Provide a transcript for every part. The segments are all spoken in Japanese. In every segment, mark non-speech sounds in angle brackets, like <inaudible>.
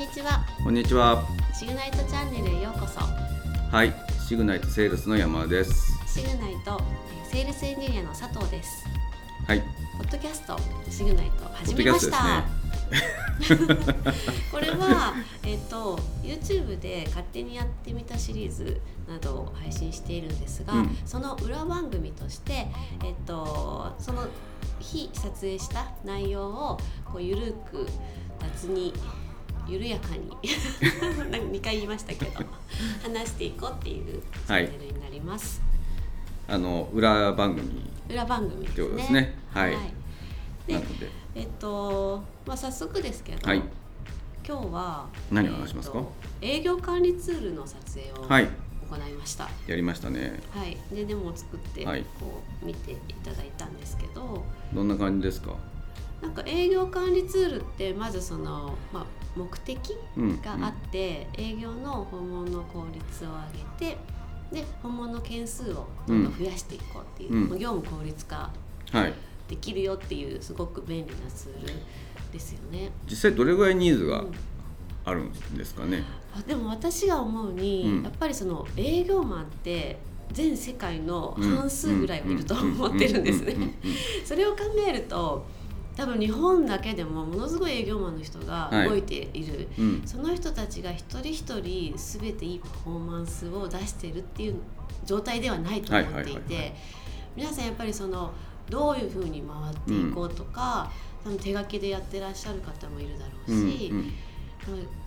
にちは。こんにちは。シグナイトチャンネルへようこそ。はい、シグナイトセールスの山田です。シグナイトえーセールスエンジニアの佐藤です。はい、ポッドキャストシグナイトポ始めました、ね。<laughs> これはえっ、と YouTube で勝手にやってみたシリーズなどを配信しているんですが、うん。その裏番組としてえっ、とその日撮影した内容をこうゆるく雑に緩やかに。<laughs> 2回言いましたけど話していこうっていうチャンネルになります、あの裏番組裏番組ですね。とですね。はい。でなので、えっと、まあ、早速ですけど、はい。今日は何を話しますか？えっと営業管理ツールの撮影をはい、行いました。やりましたね。はい、でデモを作ってこはい。う見ていただいたんですけど、どんな感じですか？なんか営業管理ツールってまずその、まあ、目的うん、があって、営業の訪問の効率を上げてで訪問の件数をどんどん増やしていこうっていう、うん。業務効率化。できるよっていうすごく便利なツールですよね。実際どれぐらいニーズがうん。あるんですかね？あでも私が思うに、うん。やっぱりその営業マンって全世界の半数ぐらいはいると思ってるんですね。うう。うん。それを考えると多分日本だけでもものすごい営業マンの人がはい。動いている、うん。うんその人たちが一人一人全ていいパフォーマンスを出してるっていう状態ではないと思っていはいはいはいはて皆さんやっぱりそのどういうふうに回っていこうとか、多分手書きでやってらっしゃる方もいるだろううんし。うん。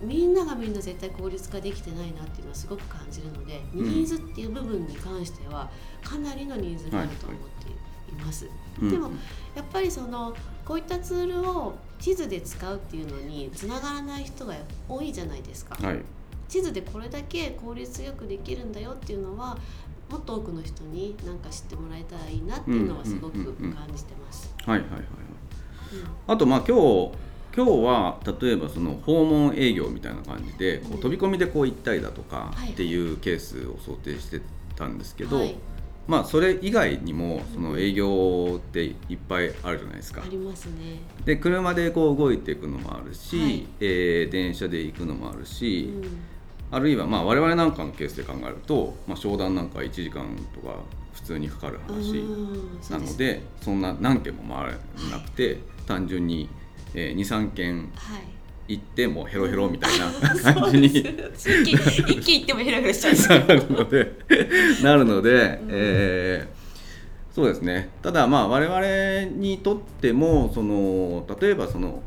みんながみんな絶対効率化できてないなっていうのはすごく感じるので、うん。ニーズっていう部分に関してはかなりのニーズがあると思っています。うんでもやっぱりそのこういったツールを地図で使うっていうのにつながらない人が多いじゃないですか。はい。地図でこれだけ効率よくできるんだよっていうのはもっと多くの人に何か知ってもらえたらいいなっていうのはすごく感じてます。はいはいはい。うんあとまあ今日今日は例えばその訪問営業みたいな感じでこう飛び込みでこう行ったりだとかはいっていうケースを想定してたんですけど、はいまあそれ以外にもその営業っていっぱいあるじゃないですかあ。りますね。で車でこう動いていくのもあるし、はいえー電車で行くのもあるうし、んあるいはまあ我々なんかのケースで考えると、まあ、商談なんか1時間とか普通にかかる話なのでそんな何件も回らなくて、単純に、えー、23件はい。行ってもヘロヘロみたいな <laughs> 感じに。一気行ってもヘラヘラしちゃう。<laughs> なるので <laughs> なるので、うん。えーそうですね。ただまあ我々にとってもその例えばその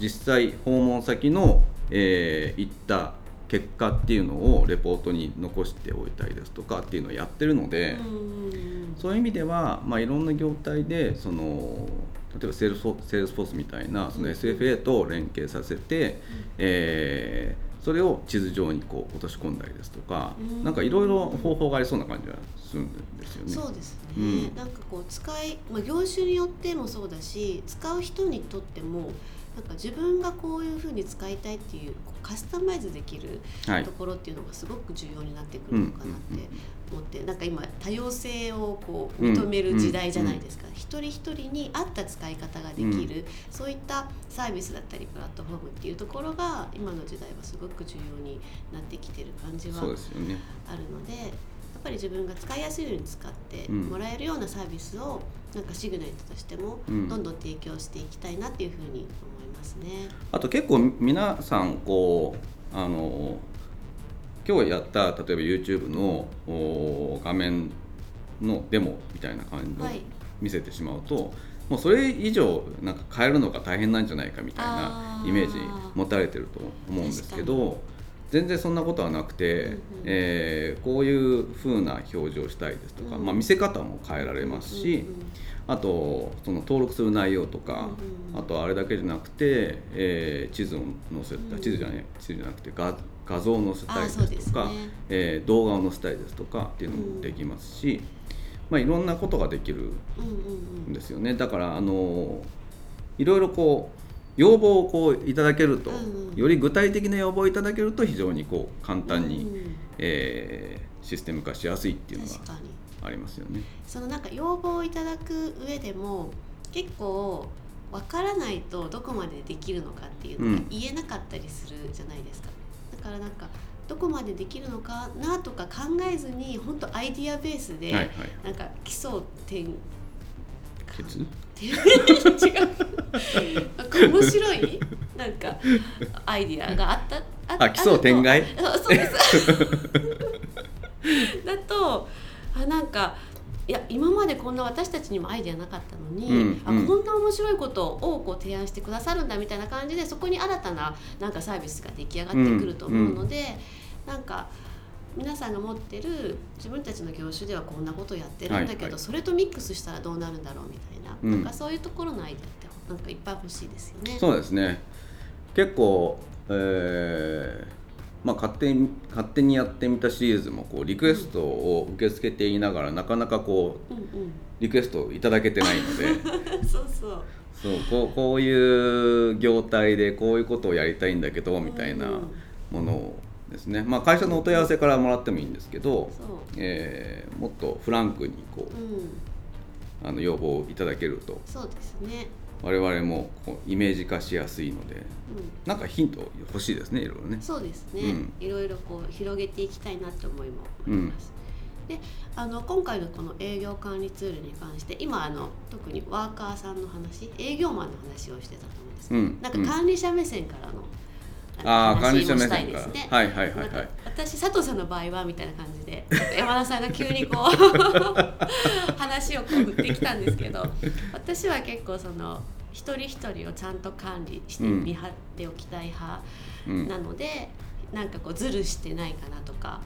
実際訪問先の、えー行った結果っていうのをレポートに残しておいたりですとかっていうのをやってるので、うん。そういう意味では、まあ、いろんな業態でその例えばセールスフォセールスみたいなその SFA と連携させて、えーそれを地図上にこう落とし込んだりですとか、うん。なんかいろいろ方法がありそうな感じがするんですよね。そうですね、うん。なんかこう使い、まあ、業種によってもそうだし使う人にとってもなんか自分がこういうふうに使いたいっていうカスタマイズできるはい。ところっていうのがすごく重要になってくるのかなって思って、なんか今多様性をこう認める時代じゃないですか、一人一人に合った使い方ができる、そういったサービスだったりプラットフォームっていうところが今の時代はすごく重要になってきてる感じは。あるのでやっぱり自分が使いやすいように使ってもらえるようなサービスをなんかシグナイトとしてもうん。どんどん提供していきたいなっていうふうに思いますね。あと結構皆さんこうあの今日やった例えば YouTube のお画面のデモみたいな感じをはい。見せてしまうと、もうそれ以上なんか変えるのが大変なんじゃないかみたいなイメージ持たれてると思うんですけど全然そんなことはなくて、うんうんえーこういう風な表示をしたいですとか、うんまあ、見せ方も変えられますし、うんうんあとその登録する内容とか、うんうんあとあれだけじゃなくて、えー地図を載せた、うん地図じゃない地図じゃなくて画画像を載せたりですすとか、ね。えー動画を載せたりですとかっていうのもできますし、まあ、いろんなことができるんですよね。だからあのいろいろこう要望をこういただけると、うんうんより具体的な要望をいただけると非常にこう簡単に、うん。えーシステム化しやすいっていうのがありますよね。そのなんか要望をいただく上でも結構分からないとどこまでできるのかっていうのが言えなかったりするじゃないですか。だからなんかどこまでできるのかなとか考えずに本当アイディアベースで、はいはい。なんか基礎点 <laughs> 違う。<laughs> 面白い？なんかアイディアがあったああ奇想天外？あそうです。<laughs> だとあなんかいや今までこんな私たちにもアイデアなかったのに、うんうん。あこんな面白いことをこう提案してくださるんだみたいな感じでそこに新たななんかサービスが出来上がってくると思うので、なんか皆さんが持ってる自分たちの業種ではこんなことやってるんだけど、はいはい。それとミックスしたらどうなるんだろうみたいな,、うん。なんかそういうところのアイデアってなんかいっぱい欲しいですよね。そうですね結構、えーまあ、勝手に勝手にやってみたシリーズもこうリクエストを受け付けていながらなかなかこううんうん、リクエストをいただけてないので。<laughs> そうそう。そうこうこういう業態でこういうことをやりたいんだけどみたいなうんものをですね、まあ、会社のお問い合わせからもらってもいいんですけど、えーもっとフランクにこうん、うあの要望をいただけると。そうですね。我々もこうイメージ化しやすいのでうん。なんかヒント欲しいですねいろいろね。そうですね、うん。いろいろこう広げていきたいなって思いもあります。であの今回のこの営業管理ツールに関して今あの特にワーカーさんの話営業マンの話をしてたと思うんですけど、うん。なんか管理者目線からの、ああの管理者目線から、ですね。はいはいはいはい。私佐藤さんの場合はみたいな感じで <laughs> 山田さんが急にこう <laughs> 話をこう振ってきたんですけど <laughs> 私は結構その一人一人をちゃんと管理してうん見張っておきたい派うん、なので、なんかこうズルしてないかなとか。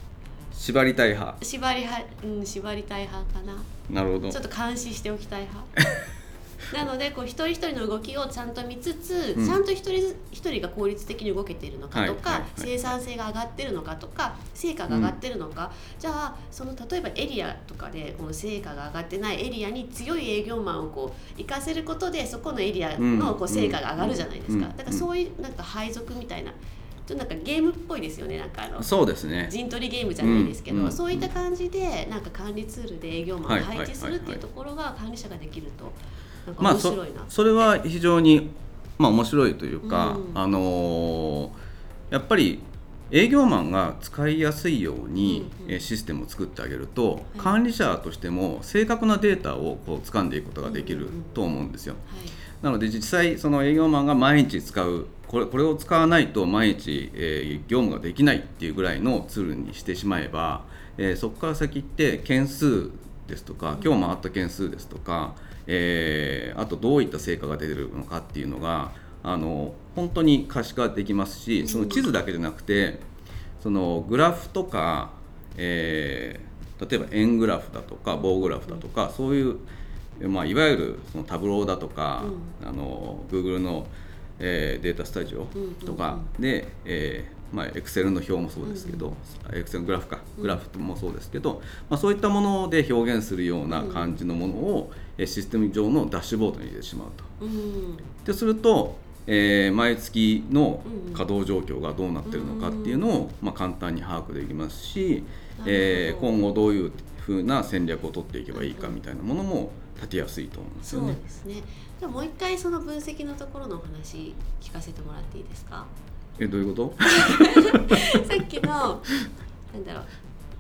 縛りたい派。縛りは、うん、縛りたい派かな。なるほど。ちょっと監視しておきたい派なのでこう一人一人の動きをちゃんと見つつ、うん。ちゃんと一人一人が効率的に動けているのかとか、はいはいはい。生産性が上がってるのかとか成果が上がってるのか、じゃあその例えばエリアとかでこの成果が上がってないエリアに強い営業マンをこう活かせることでそこのエリアのこう成果が上がるじゃないですか、うんだからそういうなんか配属みたいなちょっとなんかゲームっぽいですよね。なんかあのそうですね。陣取りゲームじゃないですけど、うんうん。そういった感じでなんか管理ツールで営業マンを配置するってはいはいはいはいいうところが管理者ができると。なんかまあそ面白いな、それは非常にまあ面白いというか、うん。あのーやっぱり営業マンが使いやすいように、システムを作ってあげると、い。管理者としても正確なデータをこう掴んでいくことができるうんうんうん。と思うんですよ。はい。なので実際その営業マンが毎日使うこれこれを使わないと毎日、えー業務ができないっていうぐらいのツールにしてしまえば、えーそこから先って件数ですとか今日回った件数ですとか、えーあとどういった成果が出てるのかっていうのがあの本当に可視化できますしその地図だけじゃなくてそのグラフとか、えー例えば円グラフだとか棒グラフだとかそういうまあ、いわゆるそのタブローだとか、あの Google の、えーデータスタジオとかで、えーまあ、Excel の表もそうですけど、Excel のグラフかグラフもそうですけど、まあ、そういったもので表現するような感じのものを、えーシステム上のダッシュボードに入れてしまうと。うん。ですると、えー毎月の稼働状況がどうなってるのかっていうのを、まあ、簡単に把握できますし、えー今後どういうふうな戦略を取っていけばいいかみたいなものも立てやすいと思うんですそうよね。ですね。じゃあもう一回その分析のところのお話聞かせてもらっていいですか？えどういうこと？<laughs> さっきのなんだろう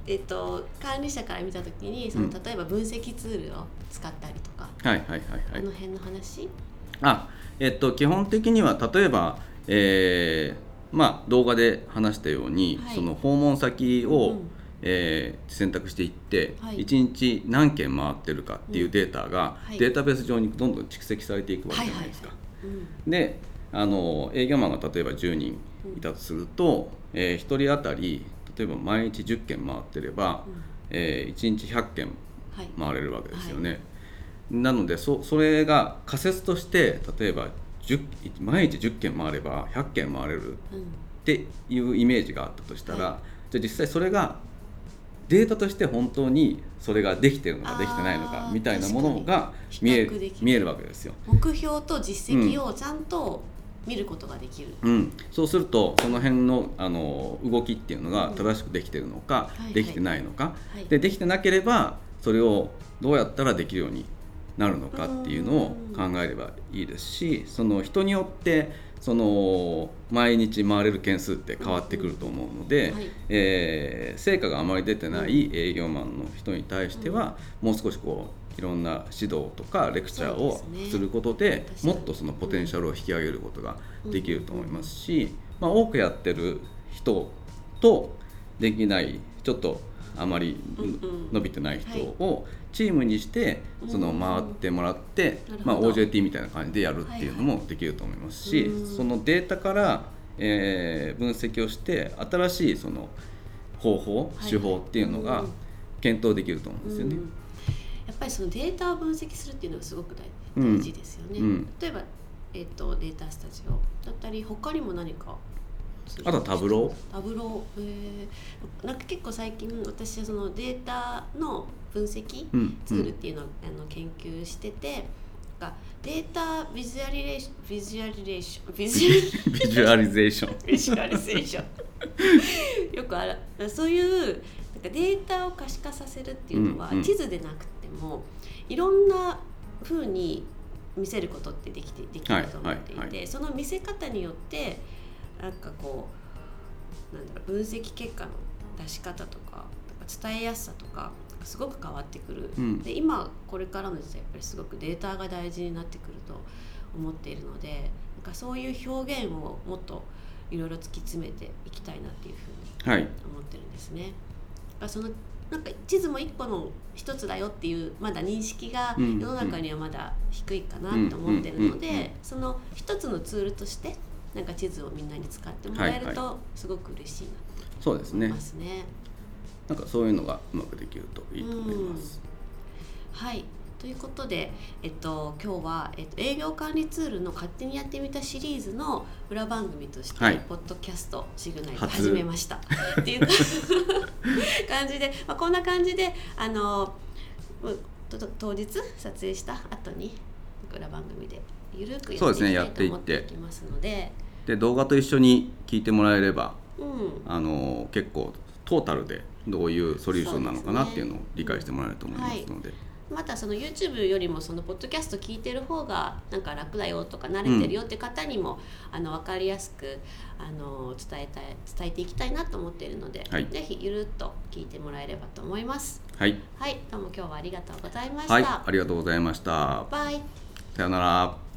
えっと管理者から見た時にそのうん。例えば分析ツールを使ったりとか、はいはいはいはい。あの。辺の話？あえっと基本的には例えば、えーまあ、動画で話したように、はい。その訪問先を、うんえー選択していって、はい。1日何件回ってるかっていうデータが、はい。データベース上にどんどん蓄積されていくわけじゃないですか。うん。であの営業マンが例えば10人いたとすると、え1人当たり例えば毎日10件回ってれば、うん。え1日100件はい。回れるわけですよね。なのでそそれが仮説として例えば10毎日10件回れば100件回れるうんっていうイメージがあったとしたら、じゃあ実際それがデータとして本当にそれができてるのかできてないのかみたいなものが見え見えるわけですよ。目標と実績をちゃんと見ることができる、うん、そうするとその辺のあの動きっていうのが正しくできてるのか、はいできてないのか、はい。でできてなければそれをどうやったらできるようになるのかっていうのを考えればいいですしその人によってその毎日回れる件数って変わってくると思うので、はい。えー成果があまり出てない営業マンの人に対しては、もう少しこういろんな指導とかレクチャーをすることで確かにもっとそのポテンシャルを引き上げることができると思いますし、まあ、多くやってる人とできないちょっとあまりうんうん。伸びてない人をチームにしてそのうん回ってもらって、まあ、OJT みたいな感じでやるっていうのもできると思いますし、うんそのデータから、えー分析をして新しいその方法、はい。手法っていうのがうん検討できると思うんですよね。ぱりそのデータを分析するっていうのがすごく大事ですよね、うん。例えば、えー、とデータスタジオだったり他にも何かあとはタブロ、タブロー、えーなんか結構最近私はそのデータの分析うんツールっていうのを、あの研究しててデータビジュアリレーションビジュアリレーションビジュアリゼーション。ビジュアリゼーション。よくあらそういうなんかデータを可視化させるっていうのは、地図でなくてもいろんな風に見せることってできてできると思っていて、はいはいはその見せ方によってなんかこうなんだろう分析結果の出し方とか伝えやすさとかすごく変わってくる、うん。で今これからの時代やっぱりすごくデータが大事になってくると思っているのでなんかそういう表現をもっといろいろ突き詰めていきたいなっていうふうにはい。思ってるんですね。だからそのなんか地図も一個の一つだよっていうまだ認識がうん世の中にはまだ低いかなと思ってるのでその一つのツールとしてなんか地図をみんなに使ってもらえるはいとすごく嬉しいなそうですね。と思いますね。なんかそういうのがうまくできるといいと思います。はいということで、えっと、今日は、えっと、営業管理ツールの勝手にやってみたシリーズの裏番組として、はい。ポッドキャストシグナルで初。始めました。っていう <laughs> 感じで、まあ、こんな感じであのうとと当日撮影した後に裏番組でゆるくやっていきたいそうですねやってと思いって。っていきますのでで動画と一緒に聞いてもらえればうんあの結構トータルでどういうソリューションなのかなっていうのを理解してもらえると思いますので、またその YouTube よりもそのポッドキャスト聞いてる方がなんか楽だよとか慣れてるよって方にも、あの分かりやすくあの伝えたい伝えていきたいなと思っているので、はいぜひゆるっと聞いてもらえればと思います。はい、はい、どうも今日はありがとうございました。はい、ありがとうございました。バイ。さようなら。